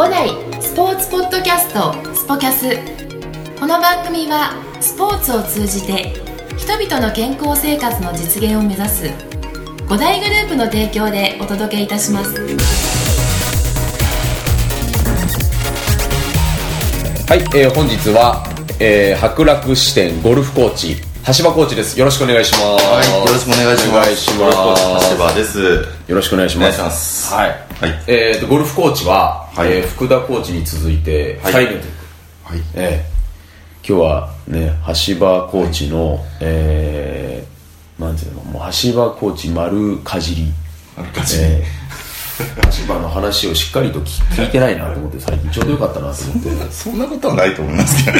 五代スポーツポッドキャストスポキャス。この番組はスポーツを通じて人々の健康生活の実現を目指す五大グループの提供でお届けいたします。はい、えー本日は、えー、白楽支店ゴルフコーチ橋場コーチです。よろしくお願いします。はい、よろしくお願いします。お願いします。橋場です。よろしくお願いします。はい、はい。えーとゴルフコーチは、はい。えー福田コーチに続いて2はい。人目という、はい。えー今日はね橋場コーチの、えーなんていうのもう橋場コーチ丸かじり。あるかじり。えー橋場の話をしっかりと聞聞いてないなと思って最近ちょうどよかったなと思って。そんなことはないと思いますけど、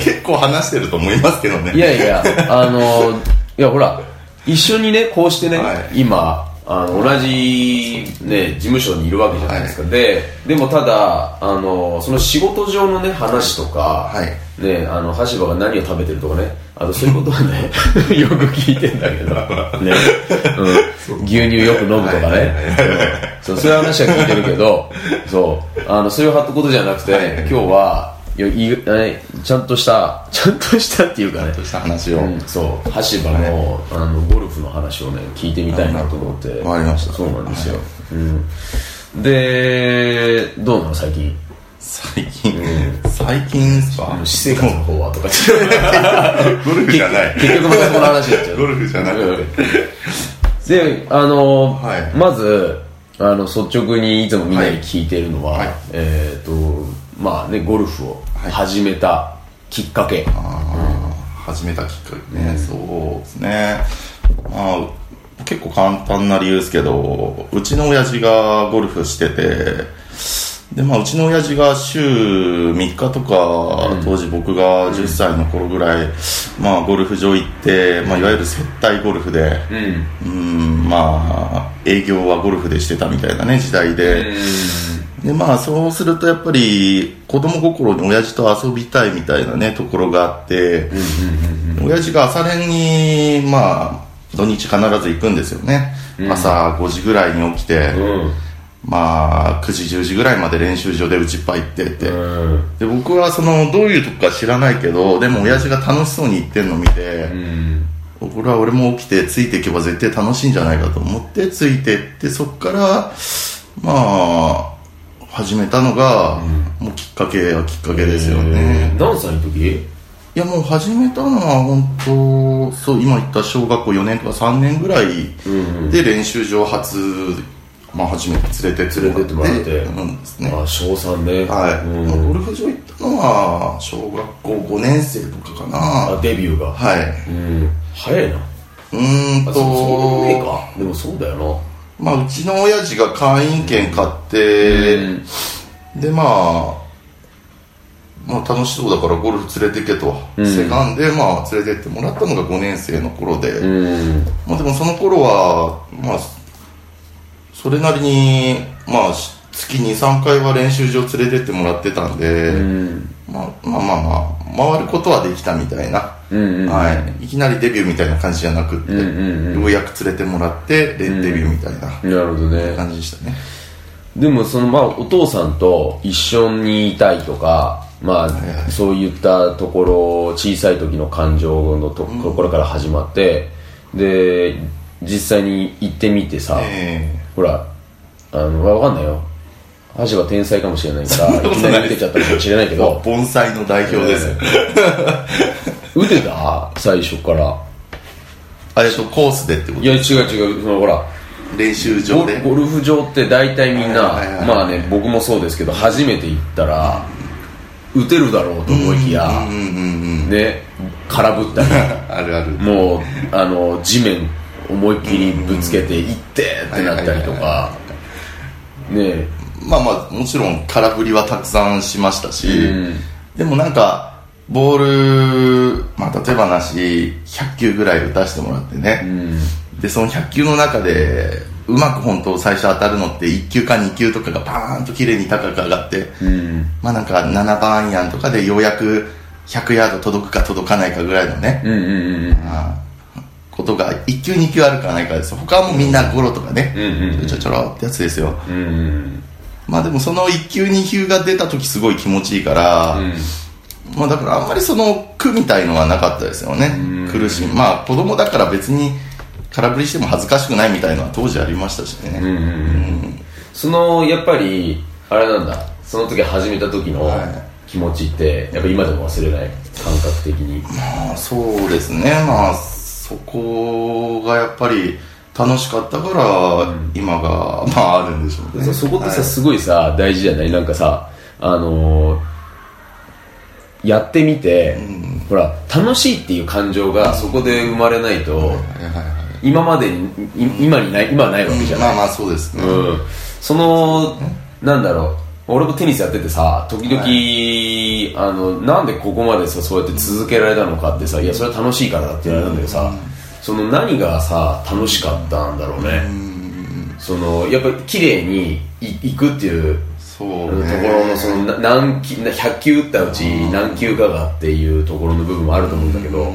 結構話してると思いますけどね。いやいや、あの、いやほら、一緒にね、こうしてね、はい。今、あの同じ、ね、事務所にいるわけじゃないですか、ででもただあのその仕事上のね話とか、はい。ね、あの橋場が何を食べてるとかねあとそういうことはね よく聞いてんだけど、ね。うん、牛乳よく飲むとかね、はいはいうんそうそういう話は聞いてるけどそう。あのそういうことじゃなくて、はい今日はいちゃんとしたちゃんとしたっていうかね。とした話を。うん、そう。橋場の,、あのゴルフの話をね聞いてみたいなと思って。わかりました。そうなんですよ、うん、でどうなの最近？最近、最近ですか？私生活の方はとか。言ってゴルフじゃない。結局またこの話になっちゃう。ゴルフじゃなくて。であの、はい。まずあの率直にいつもみんなに聞いてるのは、はい。えっ、とまあねゴルフを始めたきっかけ、あー始めたきっかけね、そうですね。まあ、結構簡単な理由ですけど、うちの親父がゴルフしてて、で、まあ、うちの親父が週3日とか、当時僕が10歳の頃ぐらい、まあ、ゴルフ場行って、まあ、いわゆる接待ゴルフで、うん。うん、まあ、営業はゴルフでしてたみたいなね、時代で。でまあそうするとやっぱり子供心に親父と遊びたいみたいなねところがあって親父が朝練にまあ土日必ず行くんですよね、朝5時ぐらいに起きて、うんまあ9時10時ぐらいまで練習場で打ちっぱ行ってって、うん。で僕はそのどういうとこか知らないけどでも親父が楽しそうに行ってんの見て、うん。これは俺も起きてついていけば絶対楽しいんじゃないかと思ってついてってそっからまあ始めたのが、もうきっかけはきっかけですよね、えー。何歳の時？いやもう始めたのは本当そう今言った小学校4年とか3年ぐらいで練習場初、まあ、初めて連れて連れてってもらって。うんですね。あ小3ね。はい、うん。まあゴルフ場行ったのは小学校5年生とかかな。あデビューが。はい。うん。早いな。うーんと。あそその上か。でもそうだよまあ、うちの親父が会員権買って、でまあ、まあ楽しそうだからゴルフ連れてけと、セカンでまあ連れてってもらったのが5年生の頃で、なうん。まあでもその頃はまあそれなりにまあし月23回は練習場連れてってもらってたんで、うん。まあ、まあまあまあ回ることはできたみたいな、うんうんはい、いきなりデビューみたいな感じじゃなくって、うんうんうん。ようやく連れてもらってデデビューみたいな。なるほどね。感じでしたね、でもそのまあお父さんと一緒にいたいとかまあ、いはい。そういったところ小さい時の感情のと,、ところから始まってで実際に行ってみてさ、えほらあのわかんないよ。橋は天才かもしれないからい。きなり打てちゃったかもしれないけえど盆栽の代表です。よ、打てた？最初から。あれとコースでってこと？いや違う違う。そのほら練習場で？ゴゴルフ場って大体みんな、はいはいはい。まあね僕もそうですけど初めて行ったら打てるだろうと思いきや、ね空振ったり。あるある。もうあの地面思いっきりぶつけていってってなったりとか。ねまあまあもちろん空振りはたくさんしましたし、うん。でもなんかボール、まあ、例えばなし100球ぐらい打たせてもらってね、でその100球の中でうまく本当最初当たるのって1球か2球とかがパーンと綺麗に高く上がって、うん。まあなんか7番アイアンとかでようやく100ヤード届くか届かないかぐらいのね、うんうんうんあーことが1球2球あるかないかです。他はもうみんなゴロとかね、うんうんちょちょろってやつですよ。うんうんまあでもその1級2級が出た時すごい気持ちいいから、うん。まあだからあんまりその苦みたいのはなかったですよね。苦しみ。まあ子供だから別に空振りしても恥ずかしくないみたいのは当時ありましたしね、うんうんうん。そのやっぱりあれなんだ。その時始めた時のはい。気持ちってやっぱ今でも忘れない？感覚的に。まあそうですね。まあそこがやっぱり楽しかったから今がまああるんでしょうね。そそこってさ、はい。すごいさ大事じゃない？なんかさあのーやってみて、ほら楽しいっていう感情がそこで生まれないと、今までにい今にない今はないわけじゃない、まあまあそうですね、うん、そのなんだろう俺もテニスやっててさ時々、あのなんでここまでさそうやって続けられたのかってさいやそれは楽しいからだって言われたんだけどさ、その何がさ楽しかったんだろうね、そのやっぱり綺麗にいいくっていうそうとこねろのそのな何球な100球打ったうち何球かがっていうところの部分もあると思うんだけど、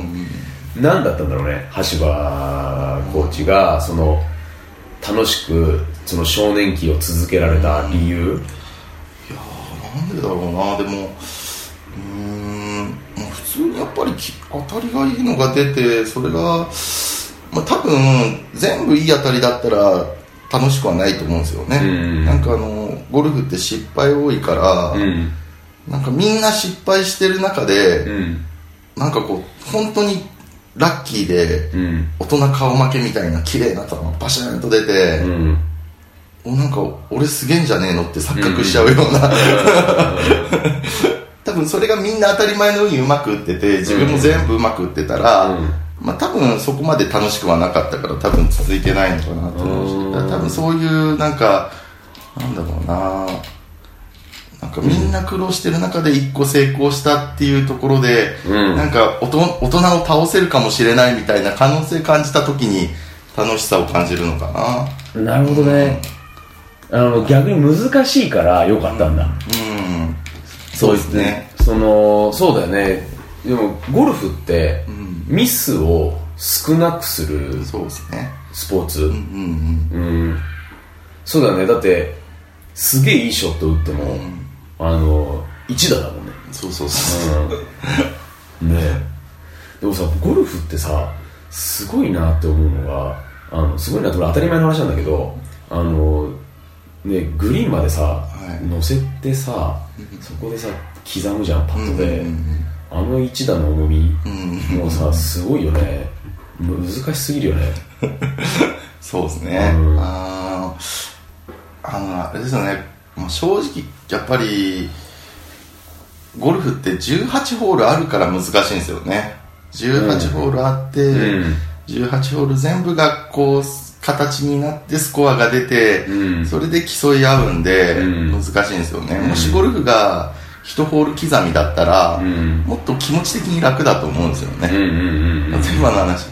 何だったんだろうね橋場コーチがその楽しくその少年期を続けられた理由、なんでだろうなでもうーん普通にやっぱりき当たりがいいのが出てそれが、まあ、多分全部いい当たりだったら楽しくはないと思うんですよね、うんなんかあのゴルフって失敗多いから、うん。なんかみんな失敗してる中で、うん。なんかこう本当にラッキーでうん。大人顔負けみたいな綺麗な球がバシャンと出て、うんおなんか俺すげえんじゃねえのって錯覚しちゃうような、多分それがみんな当たり前のようにうまく打ってて自分も全部うまく打ってたら、うん。まあ多分そこまで楽しくはなかったから多分続いてないのかなと思うし多分そういうなんかなんだろうな。なんかみんな苦労してる中で一個成功したっていうところで、うん。なんか大人大人を倒せるかもしれないみたいな可能性感じた時に楽しさを感じるのかな。なるほどねあの逆に難しいから良かったんだ、うん。そうですね。そのそうだよね。でもゴルフって、ミスを少なくするそうですね。スポーツ、うんうんうん。そうだよね。だってすげえいいショット打っても、あの1打だもんね。そうそうそうう。ん。ね。えでもさゴルフってさすごいなって思うのがあのすごいなってこれ当たり前の話なんだけどあのねグリーンまでさ、い。乗せてさそこでさ刻むじゃんパットで、あの1打の重み、もうさすごいよね。難しすぎるよね。そうですね、うん。あーあのあれですよね、まあ、正直やっぱりゴルフって18ホールあるから難しいんですよね。18ホールあって、うん。18ホール全部がこう形になってスコアが出て、うん。それで競い合うんでうん。難しいんですよね、もしゴルフが1ホール刻みだったら、ん。もっと気持ち的に楽だと思うんですよね、うんうんうん例えばの話。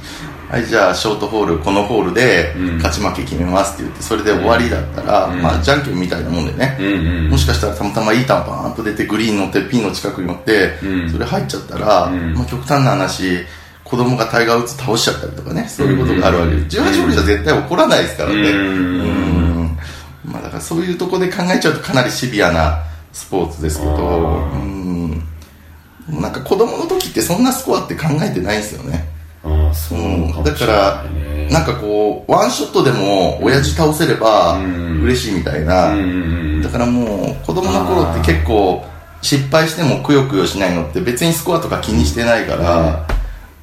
はいじゃあショートホールこのホールでうん。勝ち負け決めますって言ってそれで終わりだったら、うん。まあじゃんけんみたいなもんでね、うんうん。もしかしたらたまたまいい球バーンと出てグリーン乗ってピンの近くに乗って、うん。それ入っちゃったら、うん。まあ、極端な話子供がタイガー・ウッズ倒しちゃったりとかねそういうことがあるわけ。で、うん。18ホールじゃ絶対起こらないですからね。うん。うん。まあだからそういうところで考えちゃうとかなりシビアなスポーツですけどうん。なんか子供の時ってそんなスコアって考えてないんですよね。ああそううんだからなんかこうワンショットでも親父倒せればうん。嬉しいみたいな、だからもう子供の頃って結構失敗してもくよくよしないのって別にスコアとか気にしてないから、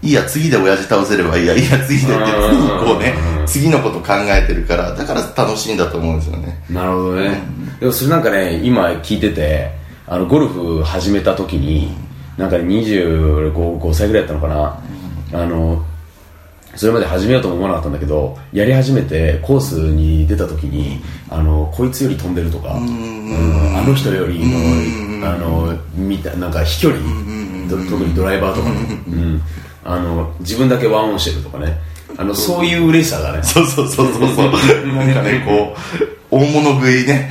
いいや次で親父倒せればいいやいいや次でって次にこうねうん次のこと考えてるからだから楽しいんだと思うんですよね。なるほどね、でもそれなんかね今聞いててあのゴルフ始めた時になんかね25 5歳ぐらいだったのかな、あのそれまで始めようとも思わなかったんだけどやり始めてコースに出た時にあのこいつより飛んでるとか、うん。あの人よりのあのみたなんか飛距離、ど特にドライバーとかの、うん、あの自分だけワンオンしてるとかねあのそういう嬉しさがねそうそうそうそうそうなんかねこう大物食いね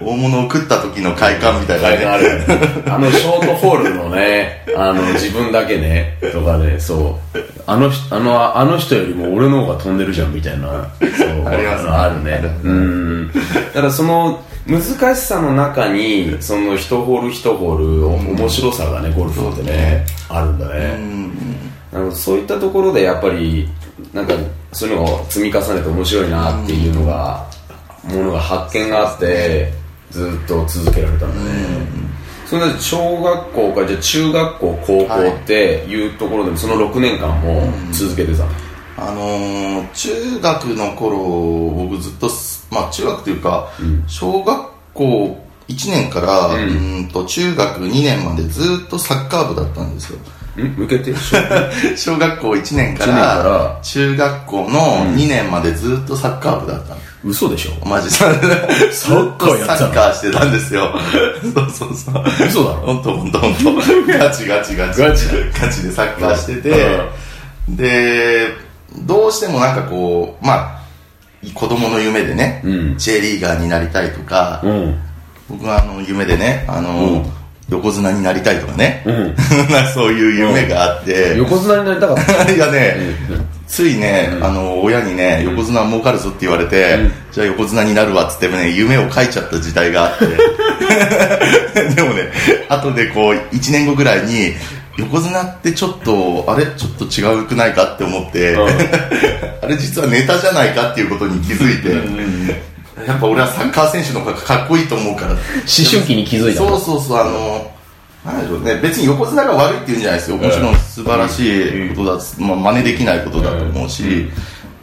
大物を食った時の快感みたいなね。あるあのショートホールのね、あの自分だけね、とかね、そう。あの人、あの、あの人よりも俺の方が飛んでるじゃんみたいな。そう。ありますねあるね。うん。だからその、難しさの中に、その一ホール一ホール、面白さがね、ゴルフってね、あるんだね。あのそういったところでやっぱりなんかそういうのを積み重ねて面白いなっていうのが、ものが発見があってずっと続けられたんだね、それで小学校からじゃあ中学校高校ってい。うところでもその6年間も続けてたの、あのー、中学の頃僕ずっとすまあ中学というか、小学校1年から、うーんと中学2年までずっとサッカー部だったんですよ。ん？向けて 小学校1年か1年から。ら中学校の2年までずっとサッカー部だった。の、嘘でしょ？マジで サッカーやってたの？サッカーしてたんですよ。そうそうそう。嘘だろ？本当本当本当。ガチガチガチ。ガチガチでサッカーしてて、でどうしてもなんかこうまあ子供の夢でね、うん。J リーガーになりたいとか、うん。僕はあの夢でねあの、うん。横綱になりたいとかね、うん。そういう夢があって、横綱になりたかった。いやね、ついね、あの、親にね、横綱儲かるぞって言われて、じゃあ横綱になるわっつってね、夢を書いちゃった時代があって、でもね、後でこう、1年後ぐらいに、横綱ってちょっと、あれ？ちょっと違うくないかって思って、あれ実はネタじゃないかっていうことに気づいて、やっぱ俺はサッカー選手の方がかっこいいと思うから。思春期に気づいたそうそうそう、あの、なんでしょうね、別に横綱が悪いっていうんじゃないですよ。もちろん素晴らしいことだ、まあ、真似できないことだと思うし、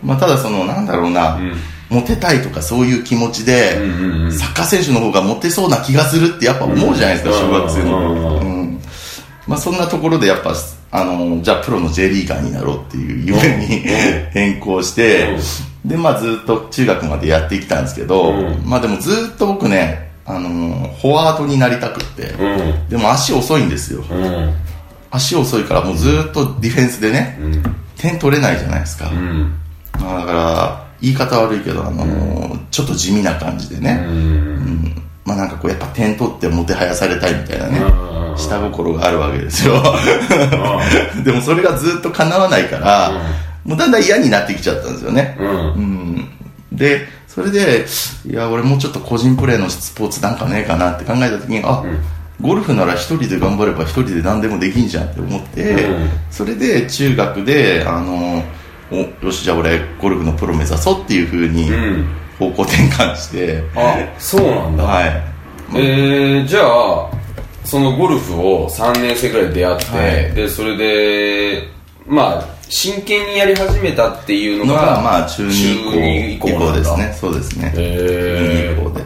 まあ、ただその、なんだろうな、モテたいとかそういう気持ちで、サッカー選手の方がモテそうな気がするってやっぱ思うじゃないですか、小学生の頃。うんまあ、そんなところでやっぱ、あの、じゃあプロの J リーガーになろうっていう夢に 変更して、で、まあずっと中学までやってきたんですけど、まあでもずっと僕ね、あの、フォワードになりたくって、うん。でも足遅いんですよ。うん。足遅いからもうずっとディフェンスでね、点取れないじゃないですか。だから、言い方悪いけど、あの、ちょっと地味な感じでね、うんまあなんかこうやっぱ点取ってもてはやされたいみたいなね、下心があるわけですよ。でもそれがずっと叶わないから、もうだんだん嫌になってきちゃったんですよね。うん。うん。で、それで、いや、俺もうちょっと個人プレーのスポーツなんかねえかなって考えた時に、あ、ゴルフなら一人で頑張れば一人で何でもできんじゃんって思って、うん。それで中学で、あの、およし、じゃあ俺ゴルフのプロ目指そうっていう風にん方向転換して、あそうなんだはい。えー、じゃあそのゴルフを3年生ぐらいで出会って、はいでそれでまあ真剣にやり始めたっていうののがが、まあ中2以降以降ですね。そうですね。中2以降で。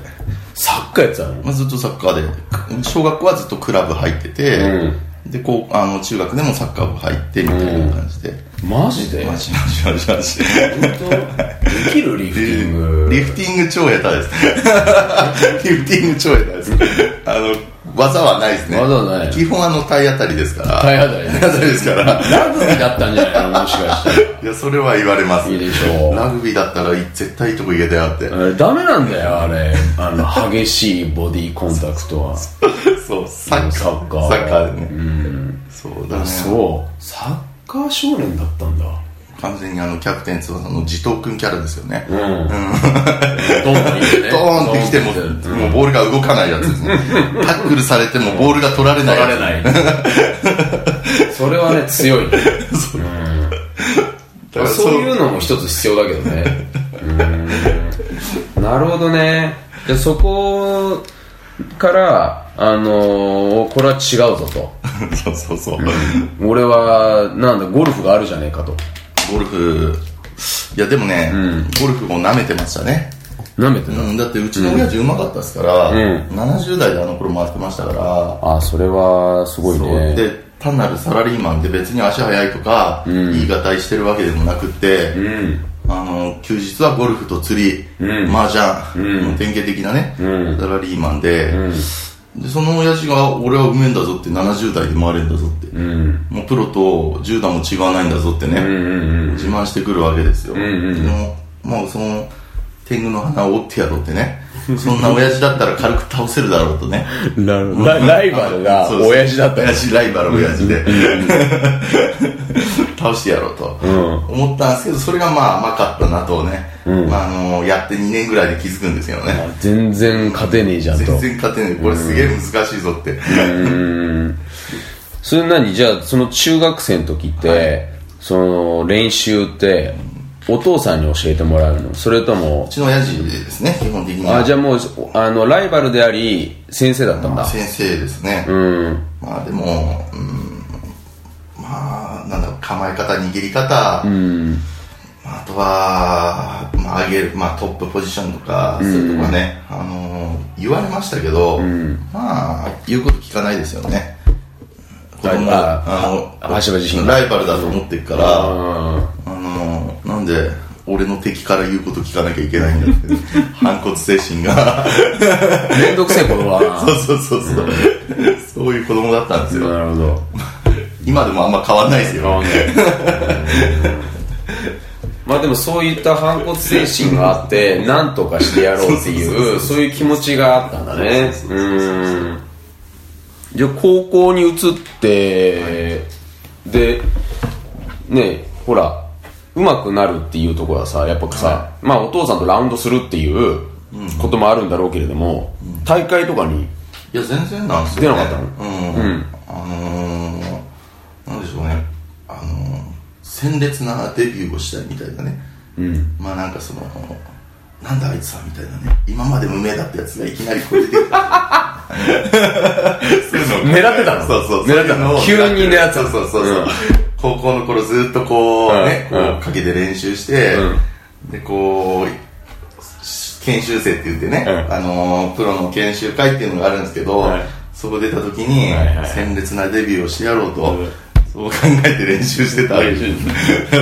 サッカーやってたの？まあ、ずっとサッカーで、小学校はずっとクラブ入ってて、で、こう、あの、中学でもサッカー部入って、みたいな感じで。マジで？マジマジマジマジ。本当？できるリフティングリフティング超下手です。リフティング超下手です。あの、技はないですね。技はない基本あの、体当たりですから。体当たりね体当たりですから。ラグビーだったんじゃないの？もしかしたら いや、それは言われます。いいでしょうラグビーだったら絶対いいとこ行けたよって。ダメなんだよあれあの激しいボディコンタクトは そう、サッカー。サッカーサッカーでね。そうだね。そうサッカー少年だったんだ完全にあの、キャプテン翼の地頭くんキャラですよね。うん、ドンと来てね。ドーンってきても、もうボールが動かないやつですね。タックルされてもボールが取られない。取られない。それはね強い。ねだからそう。いうのも一つ必要だけどね。うん。なるほどね。でそこからあのーこれは違うぞと。そうそうそう。俺はなんだゴルフがあるじゃねえかとゴルフ、いやでもね、ゴルフも舐めてましたね。なめてた、うん、だってうちの親父うまかったですから、うん。70代であの頃回ってましたから、あそれはすごいね。で、単なるサラリーマンで別に足速いとか、いいがたいしてるわけでもなくって、うん。あの、休日はゴルフと釣り、うん。麻雀、もう典型的なね、うん。サラリーマンで、で、その親父が、俺はうめえんだぞって、70代で回れんだぞって、うん。もうプロと10段も違わないんだぞってね、うんうん自慢してくるわけですよ。んうんでも、まあその、天狗の花を折ってやろうってね。そんな親父だったら軽く倒せるだろうとね。ラライバルが親父だった親父ライバル親父で。倒してやろうと思ったんですけどそれがまあ甘かったなとね、まあ、あのやって2年ぐらいで気づくんですよね。全然勝てねえじゃんと。全然勝てないこれすげえ難しいぞって。それ何？じゃあその中学生の時って、その練習ってお父さんに教えてもらうの？それともうちの親父ですね基本的には。あじゃあもうあのライバルであり先生だったんだ。先生ですね、うん。まあでも、うん、まあなんだろう構え方握り方、うん。まああとは、げる、まあ、トップポジションとか、そういうとこはね、あのー言われましたけど、まあ言うこと聞かないですよね。子供がああの橋場自身が。ライバルだと思ってるから、ああのーなんで俺の敵から言うこと聞かなきゃいけないんだって 反骨精神が。ーめんどくせえ子供だな。そうそうそうそう。そういう子供だったんですよ。なるほど。今でもあんま変わんないですよ まあでもそういった反骨精神があって 何とかしてやろうっていうそういう気持ちがあったんだね。うん。じゃあ高校に移ってでねほら上手くなるっていうところはさやっぱさ、まあお父さんとラウンドするっていうこともあるんだろうけれども、大会とかにいや全然なんですよ、ね、出なかったの？うん、うんあのー、なんでしょうねあのー、鮮烈なデビューをしたいみたいなね、うん。まあなんかそのなんだあいつはみたいなね。今まで無名だったやつがいきなりこれ出てきた。そういう。のを狙ってたの？そうそう。狙ってたの。そういうを急に狙ってたそうそうそうそう、うん。高校の頃ずっとこう、うん。ねこううんかけて練習して、うん。でこう研修生って言ってね、うん。あのープロの研修会っていうのがあるんですけど、はい。そこ出た時に、はいはい。鮮烈なデビューをしてやろうと、うんそう考えて練習してた。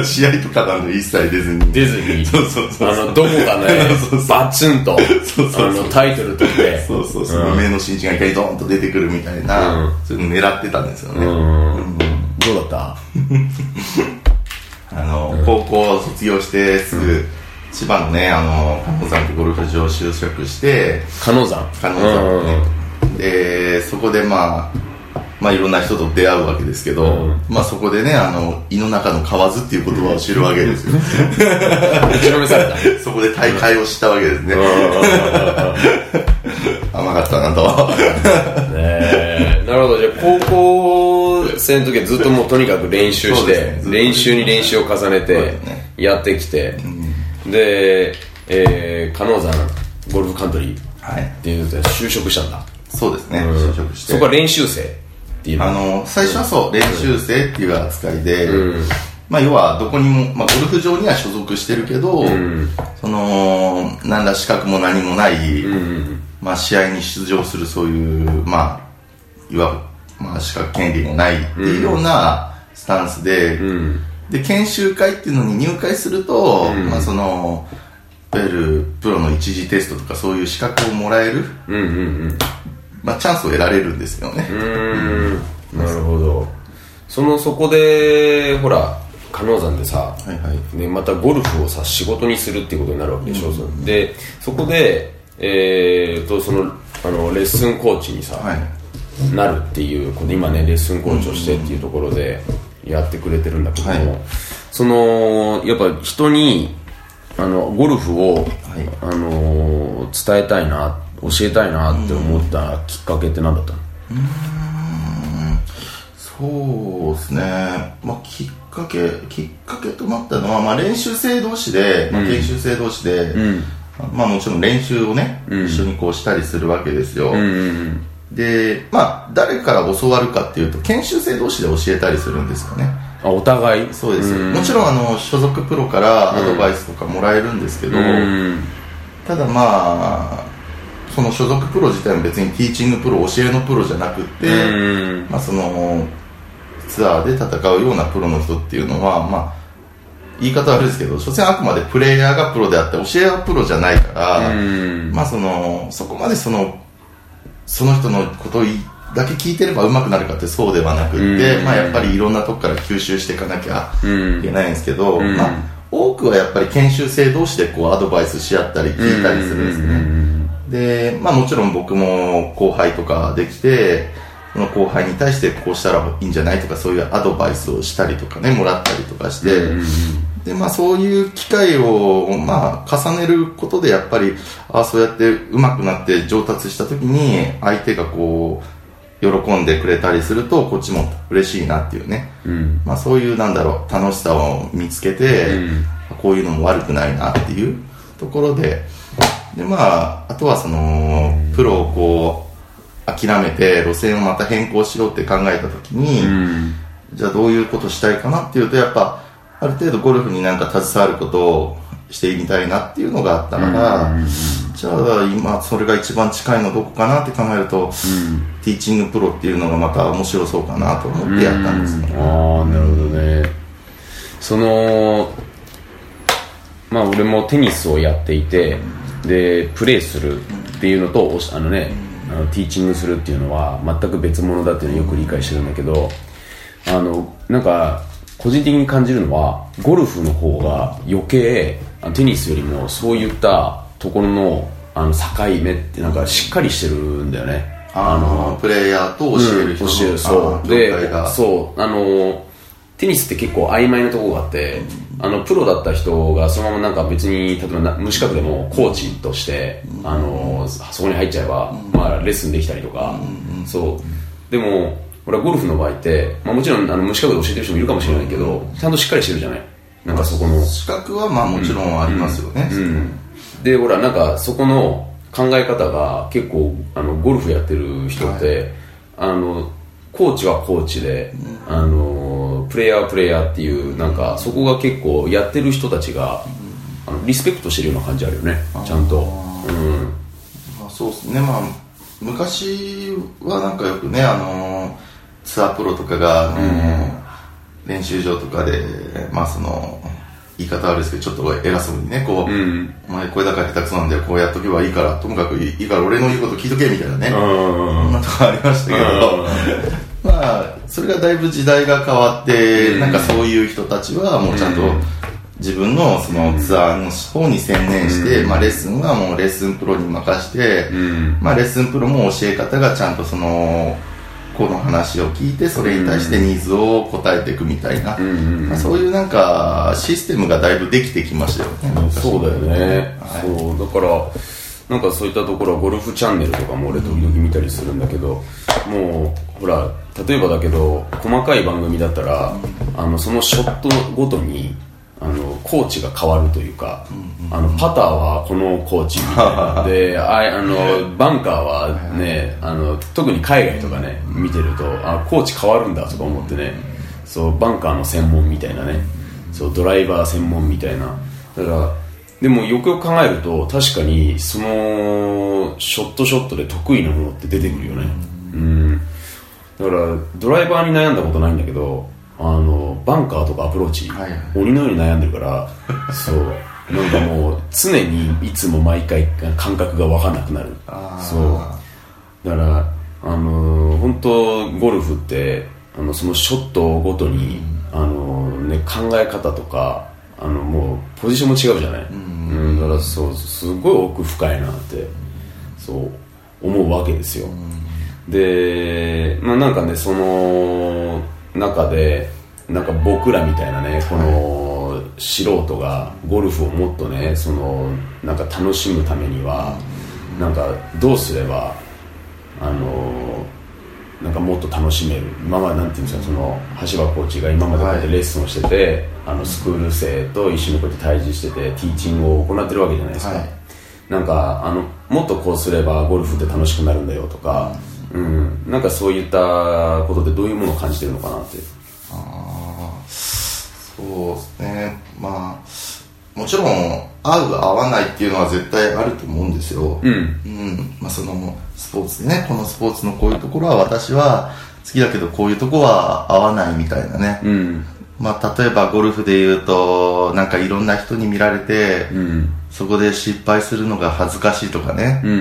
試合とかなんて一切出ずに。出ずに。そうそうそうあのどこかねそうそうバツンとそうそうあのタイトル取って。そうそうそう、うん。無名の新人がいきなりドーンと出てくるみたいな、うん。そういうの狙ってたんですよね、うん。どうだった？あの、高校卒業してすぐ、千葉のねあの加納山ってゴルフ場就職して加納山加納山ね、でそこでまあまあいろんな人と出会うわけですけど、うん。まあそこでねあの胃の中の蛙っていう言葉を知るわけですよ。そこで大会を知ったわけですね、甘かったなと。ねなるほど。じゃあ高校生の時はずっともうとにかく練習して、ね。練習。に練習を重ねてやってきて、で、えー、加納山ゴルフカントリーっはい。ていうので就職したんだ、そうですね、就職して。そこは練習生っていう。のあの最初はそう練習生っていう扱いで、うん。まあ、要はどこにも、まあ、ゴルフ場には所属してるけど、ん。その何ら資格も何もない、うんまあ、試合に出場するそういう、まあ、いわば、まあ、資格権利もないっていうようなスタンスで、うん。で研修会っていうのに入会すると、まあ、そのいわゆるプロの一次テストとかそういう資格をもらえる、まあ、チャンスを得られるんですよね、うー。ん。なるほど。そのそこでほら加納山でさ、はいはい。ね、またゴルフをさ仕事にするっていうことになるわけでしょ、そのでそこでえー、とそのあのレッスンコーチにさ、はい。なるっていう今ねレッスンコーチをしてっていうところでやってくれてるんだけども、はい。そのやっぱ人にあのゴルフを、はい。あの伝えたいな教えたいなって思ったきっかけって何だったの、そうですね、まあ、きっかけきっかけとなったのは、まあ、練習生同士で、まあ、研修生同士で、ん。まあ、もちろん練習をね、ん。一緒にこうしたりするわけですよ、でまあ誰から教わるかっていうと研修生同士で教えたりするんですよね。あお互い？そうです、ん。もちろんあの所属プロからアドバイスとかもらえるんですけど、うん。ただまあその所属プロ自体も別にティーチングプロ教えのプロじゃなくって、うん。まあ、そのツアーで戦うようなプロの人っていうのは、まあ、言い方悪いですけど所詮あくまでプレイヤーがプロであって教えはプロじゃないから、うん。まあ、そのそこまでそのその人のことをいだけ聞いてれば上手くなるかってそうではなくって、うん。まあ、やっぱりいろんなとこから吸収していかなきゃうん。いけないんですけど、ん。まあ、多くはやっぱり研修生同士でこうアドバイスし合ったり聞いたりするんですね。で、まあもちろん僕も後輩とかできて、その後輩に対してこうしたらいいんじゃないとかそういうアドバイスをしたりとかね、もらったりとかして、で、まあそういう機会を、まあ重ねることでやっぱり、あそうやって上手くなって上達した時に相手がこう、喜んでくれたりするとこっちも嬉しいなっていうね、うん。まあ、そういうなんだろう楽しさを見つけて、うん。こういうのも悪くないなっていうところででまああとはそのプロをこう諦めて路線をまた変更しようって考えた時に、うん。じゃあどういうことしたいかなっていうとやっぱある程度ゴルフになんか携わることをしてみたいなっていうのがあったから、じゃあ今それが一番近いのどこかなって考えると、ティーチングプロっていうのがまた面白そうかなと思ってやったんですね、ああなるほどね。そのまあ俺もテニスをやっていてでプレーするっていうのとあのねあのティーチングするっていうのは全く別物だっていうのをよく理解してるんだけどあのなんか個人的に感じるのはゴルフの方が余計あテニスよりもそういったところのあの境目ってなんかしっかりしてるんだよね。あのプレイヤーと教える人の、教えるそあうでそう。あのテニスって結構曖昧なところがあって、あのプロだった人がそのままなんか別に例えばな無資格でもコーチとして、あのそこに入っちゃえば、まあ、レッスンできたりとか、そう。でも俺はゴルフの場合って、まあ、もちろんあの無資格で教えてる人もいるかもしれないけどちゃんとしっかりしてるじゃない？なんかそこの。資格はまあもちろんありますよね、でほらなんかそこの考え方が結構あのゴルフやってる人って、あのコーチはコーチで、あのプレイヤーはプレイヤーっていうなんかそこが結構やってる人たちが、あのリスペクトしてるような感じあるよねちゃんと。うん。まあ、そうですね。まあ昔はなんかよくねあのツアープロとかが、あの練習場とかでまあその言い方悪いですけどちょっと偉そうにねこう、ん。お前これだから下手くそなんだよこうやっとけばいいからともかくいいいいから俺の言うこと聞いとけみたいなね、そんなとこありましたけど、まあそれがだいぶ時代が変わって、なんかそういう人たちはもうちゃんと自分のそのツアーの方に専念して、まあレッスンはもうレッスンプロに任して、まあレッスンプロも教え方がちゃんとそのこの話を聞いてそれに対してニーズを答えていくみたいな、まあ、そういうなんかシステムがだいぶできてきましたよね。昔そうだよね、はい。そうだからなんかそういったところはゴルフチャンネルとかも俺時々見たりするんだけどもうほら例えばだけど細かい番組だったら、あのそのショットごとにあのコーチが変わるというか、あのパターはこのコーチでああのバンカーはねあの特に海外とかね見てるとあコーチ変わるんだとか思ってね。そうバンカーの専門みたいなね。そうドライバー専門みたいな。だからでもよくよく考えると確かにそのショットショットで得意なものって出てくるよね。うん。だからドライバーに悩んだことないんだけどあのバンカーとかアプローチ、はいはい。鬼のように悩んでるから そう。なんかもう常にいつも毎回感覚が分かんなくなる。そう。だからあの本当ゴルフってあのそのショットごとに、あのね、考え方とかあのもうポジションも違うじゃない、うん。だからそうすごい奥深いなってそう思うわけですよ、でまあなんかねその中でなんか僕らみたいなねこの素人がゴルフをもっとねそのなんか楽しむためにはなんかどうすればあのなんかもっと楽しめる。今までなんていうんですかその橋場コーチが今までこうやってレッスンをしてて、あのスクール生と一緒にこうやって対峙しててティーチングを行ってるわけじゃないですか、はい。なんかあのもっとこうすればゴルフって楽しくなるんだよとか、うん、なんかそういったことでどういうものを感じてるのかなって。あーそうですね。まあもちろん合う合わないっていうのは絶対あると思うんですよ、うん。うん。まあ、そのスポーツでねこのスポーツのこういうところは私は好きだけどこういうところは合わないみたいなね、うん。まあ、例えばゴルフで言うとなんかいろんな人に見られて、うん。そこで失敗するのが恥ずかしいとかね、うんうん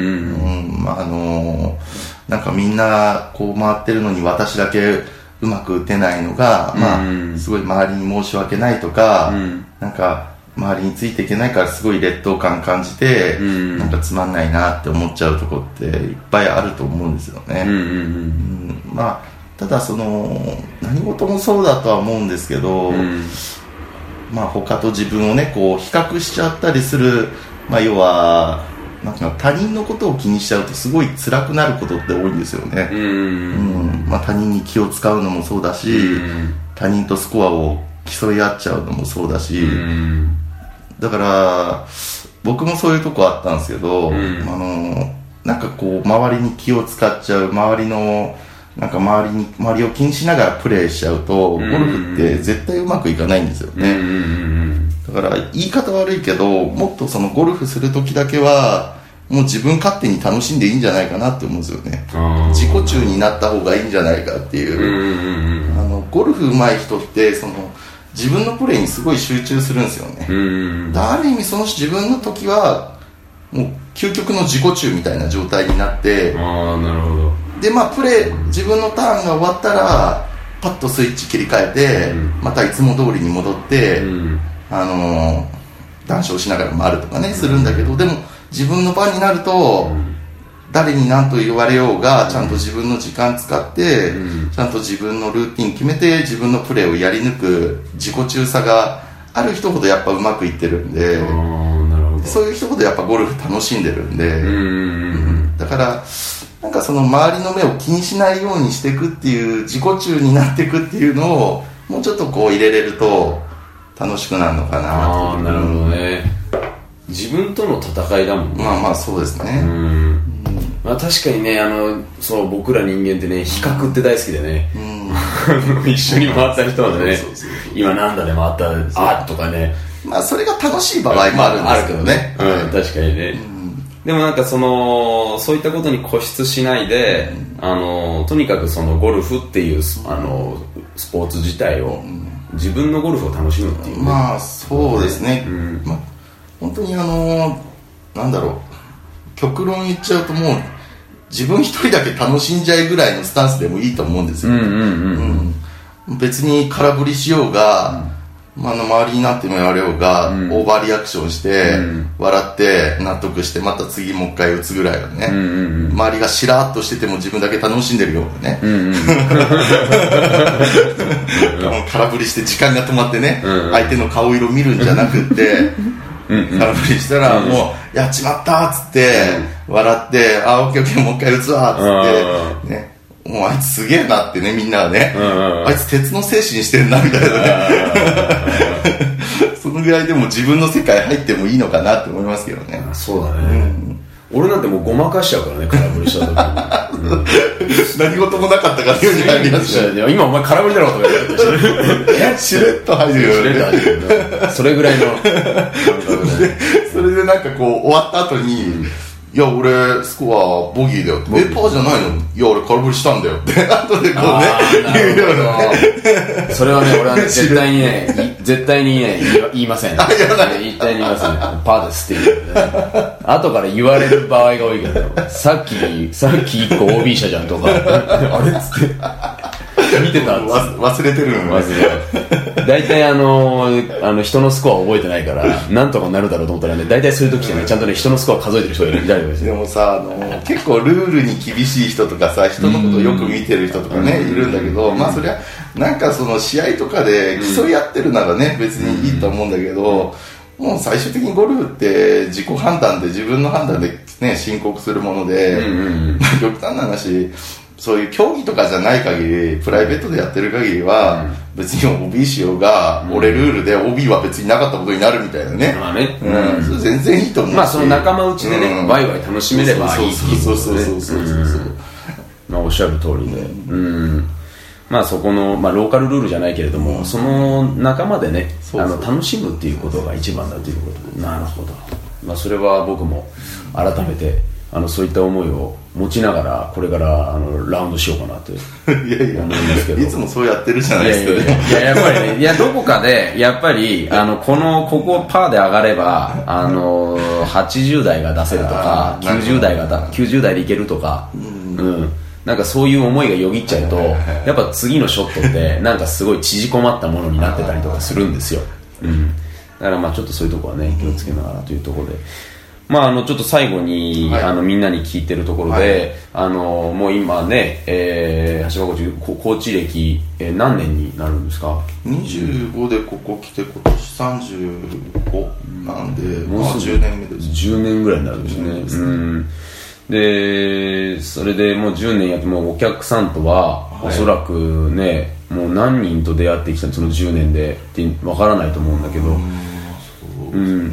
うん。まああのーなんかみんなこう回ってるのに私だけうまく打てないのが、まうん。あ、すごい周りに申し訳ないとか、うん。なんか周りについていけないからすごい劣等感感じて、うん。なんかつまんないなって思っちゃうとこっていっぱいあると思うんですよね、うんうんうんうん。まあただその何事もそうだとは思うんですけど、うん。まあ他と自分をねこう比較しちゃったりする、まあ、要はなんか他人のことを気にしちゃうとすごい辛くなることって多いんですよね、うん。うん。まあ、他人に気を使うのもそうだし、うん。他人とスコアを競い合っちゃうのもそうだし、うんだから僕もそういうとこあったんですけど、ん。あのなんかこう周りに気を使っちゃう周りのなんか周りに周りを気にしながらプレーしちゃうと、ゴルフって絶対うまくいかないんですよね、だから言い方悪いけどもっとそのゴルフする時だけはもう自分勝手に楽しんでいいんじゃないかなって思うんですよね。自己中になった方がいいんじゃないかっていう、あのゴルフ上手い人ってその自分のプレーにすごい集中するんですよね、ある意味その自分の時はもう究極の自己中みたいな状態になってああなるほど。でまあプレー自分のターンが終わったらパッとスイッチ切り替えて、うん。またいつも通りに戻って、うん。あのー談笑しながら回るとかねするんだけどでも自分の番になると、誰に何と言われようがちゃんと自分の時間使って、うん。ちゃんと自分のルーティン決めて自分のプレーをやり抜く自己中さがある人ほどやっぱうまくいってるんで、そういう人ほどやっぱゴルフ楽しんでるんで、だからなんかその周りの目を気にしないようにしていくっていう自己中になっていくっていうのをもうちょっとこう入れれると楽しくなるのかな。ああなるほどね。自分との戦いだもんね。まあまあそうですね、うんまあ確かにねあのそう僕ら人間ってね比較って大好きでね。うん。一緒に回った人はね。そうそうそう今なんだで回った？あとかね。まあそれが楽しい場合もあるんですけどね、うん、確かにね、でもなんかそのそういったことに固執しないで、あのとにかくそのゴルフっていうスあのスポーツ自体を、自分のゴルフを楽しむっていうね、まあそうですね、ん。まあ、本当にあのなんだろう極論言っちゃうともう自分一人だけ楽しんじゃいぐらいのスタンスでもいいと思うんですよ、うんうんうんうん。別に空振りしようが、まあ、あの周りになっても言われようが、ん。オーバーリアクションして、うん。笑って納得してまた次もう一回打つぐらいはね、うんうん周りがしらっとしてても自分だけ楽しんでるようなね、うんうん もう空振りして時間が止まってね、うん。相手の顔色見るんじゃなくって 空振りしたらもう、やっちまったっつって、笑って、あ、オッケーオッケーもう一回打つわっつって、ね、もうあいつすげえなってね、みんなはね、んうんあいつ鉄の精神してんなみたいなね。そのぐらいでも自分の世界入ってもいいのかなって思いますけどね。そうだね、俺なんてもうごまかしちゃうからね空振りした時に。何事もなかったからように入りましたよ。いや今お前空振りだろとか言ってた しれっと入るよね。それぐらいの。それでなんかこう終わった後に、いや、俺、スコアボギーだよって。え、パーじゃないの？いや、俺空振りしたんだよ。って。後でこうね言うようるなそれはね俺はね 絶対にねい絶対にね言いません 絶対に言いませんパーですって言う、ね、後から言われる場合が多いけど。さっきさっき1個 OB 車じゃんとか。あれっつって見てた忘れてるのまず大体あのあの人のスコア覚えてないからなんとかなるだろうと思ったらね大体そういう時ってねちゃんとね人のスコア数えてる人がいるでもさ、あの結構ルールに厳しい人とかさ、人のことよく見てる人とかね、いるんだけど、まあそりゃ、なんかその試合とかで競い合ってるならね、別にいいと思うんだけど、もう最終的にゴルフって自己判断で自分の判断でね、申告するもので、まあ極端な話、そういう競技とかじゃない限り、プライベートでやってる限りは、別に OB しようが、俺ルールで OB は別になかったことになるみたいなね。まあね。うん、それ全然いいと思うし。まあその仲間内でね、うん。ワイワイ楽しめればいいっていうそうそうそうそうそうそうまあ、おっしゃる通りで、うんまあ、そこの、まあ、ローカルルールじゃないけれども、その仲間でねそうそうあの楽しむっていうことが一番だということでなるほど、まあ、それは僕も改めてあのそういった思いを持ちながらこれからあのラウンドしようかなと いやいや思いますけど。いつもそうやってるじゃないですか。いやいやいややっぱりねいやどこかでやっぱりあのこのここパーで上がればあの80代が出せるとかあーなるほど。90代がだ90代でいけるとかうん。なんかそういう思いがよぎっちゃうとやっぱ次のショットってなんかすごい縮こまったものになってたりとかするんですよ、うん、だからまあちょっとそういうところはね気をつけながらというところで。まあ、あのちょっと最後に、はい。あのみんなに聞いてるところで、あのもう今ね、えー、橋場コーチココーチ歴、えー何年になるんですか？25でここ来て今年35なんで、まあもうすぐ10年目です。10年ぐらいになるんですね。うん。でそれでもう10年やってもうお客さんとは、はい。おそらくねもう何人と出会ってきたその10年で。ってわからないと思うんだけど、うん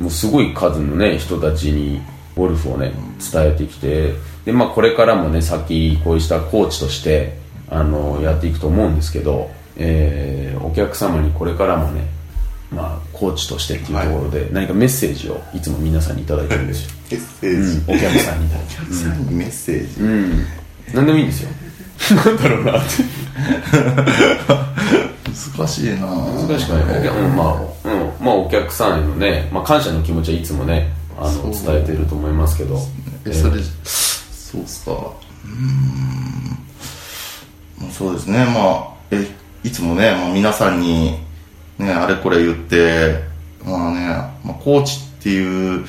もうすごい数のね人たちにゴルフをね伝えてきてでまあこれからもね先こうしたコーチとしてあのやっていくと思うんですけど、えーお客様にこれからもねまあコーチとしてっていうところで、何かメッセージをいつも皆さんにいただいてるんですよ、メッセージ、うん、お客さんに対お客さんにメッセージ、うん。何でもいいんですよ。なんだろうなって難しいな。難しくない。お客,、うん。まあうん。まあ、お客さんへのね、まあ、感謝の気持ちはいつもねあの伝えてると思いますけど。えそれそうっすか。うーん。まあそうですね。まあえいつもね、まあ、皆さんにねあれこれ言ってまあね、まあ、コーチっていう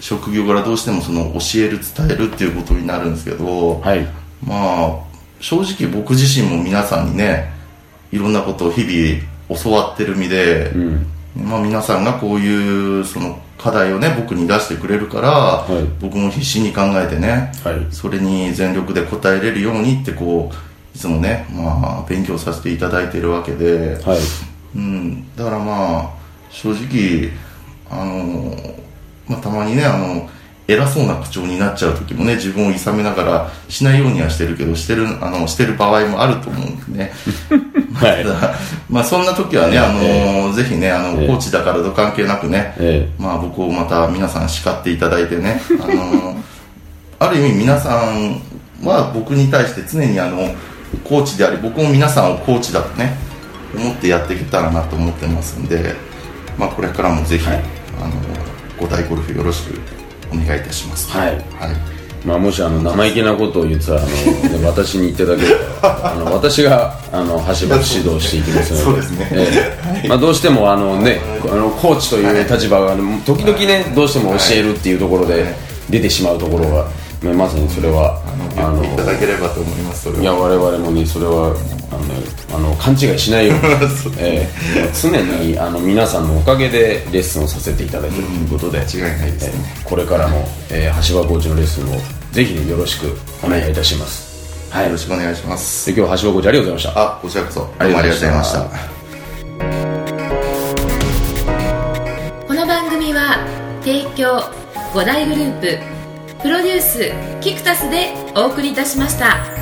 職業柄どうしてもその教える伝えるっていうことになるんですけど、はい。まあ正直僕自身も皆さんにねいろんなことを日々教わってる身で、うん。まあ、皆さんがこういうその課題をね僕に出してくれるから、い。僕も必死に考えてね、はい。それに全力で応えれるようにってこういつもね、まあ、勉強させていただいてるわけで、はい。うん、だからまあ正直あの、まあ、たまにねあの偉そうな口調になっちゃう時もね自分をいさめながらしないようにはしてるけどしてるあのしてる場合もあると思うんでね。はい。まあそんな時はね、あのえぜひねあの、ええ。コーチだからと関係なくね、えまあ僕をまた皆さん叱っていただいてね、あの ある意味皆さんは僕に対して常にあのコーチであり僕も皆さんをコーチだとね思ってやっていけたらなと思ってますんで、まあ、これからもぜひ、はい。あの五大ゴルフよろしくお願いいたします。はい。はい。まあ、もしあの生意気なことを言ってたらあの、ね、私に言っていただければあの私があの橋場指導していきますので そうですね。ええ。まあ、どうしてもあの、ね、あのコーチという立場が、時々ねどうしても教えるっていうところで出てしまうところが、ねまさにそれはあのいただければと思いますそれは。いや我々もねそれはあの、ね、あの勘違いしないように、ええ常にあの皆さんのおかげでレッスンをさせていただいているということで、間違いないですね。えーこれからも、えー、橋場コーチのレッスンをぜひ、ね、よろしくお願いいたします、はい。よろしくお願いします。で今日は橋場コーチありがとうございました。あこちらこそどうもありがとうございました。この番組は提供5大グループプロデュースキクタスでお送りいたしました。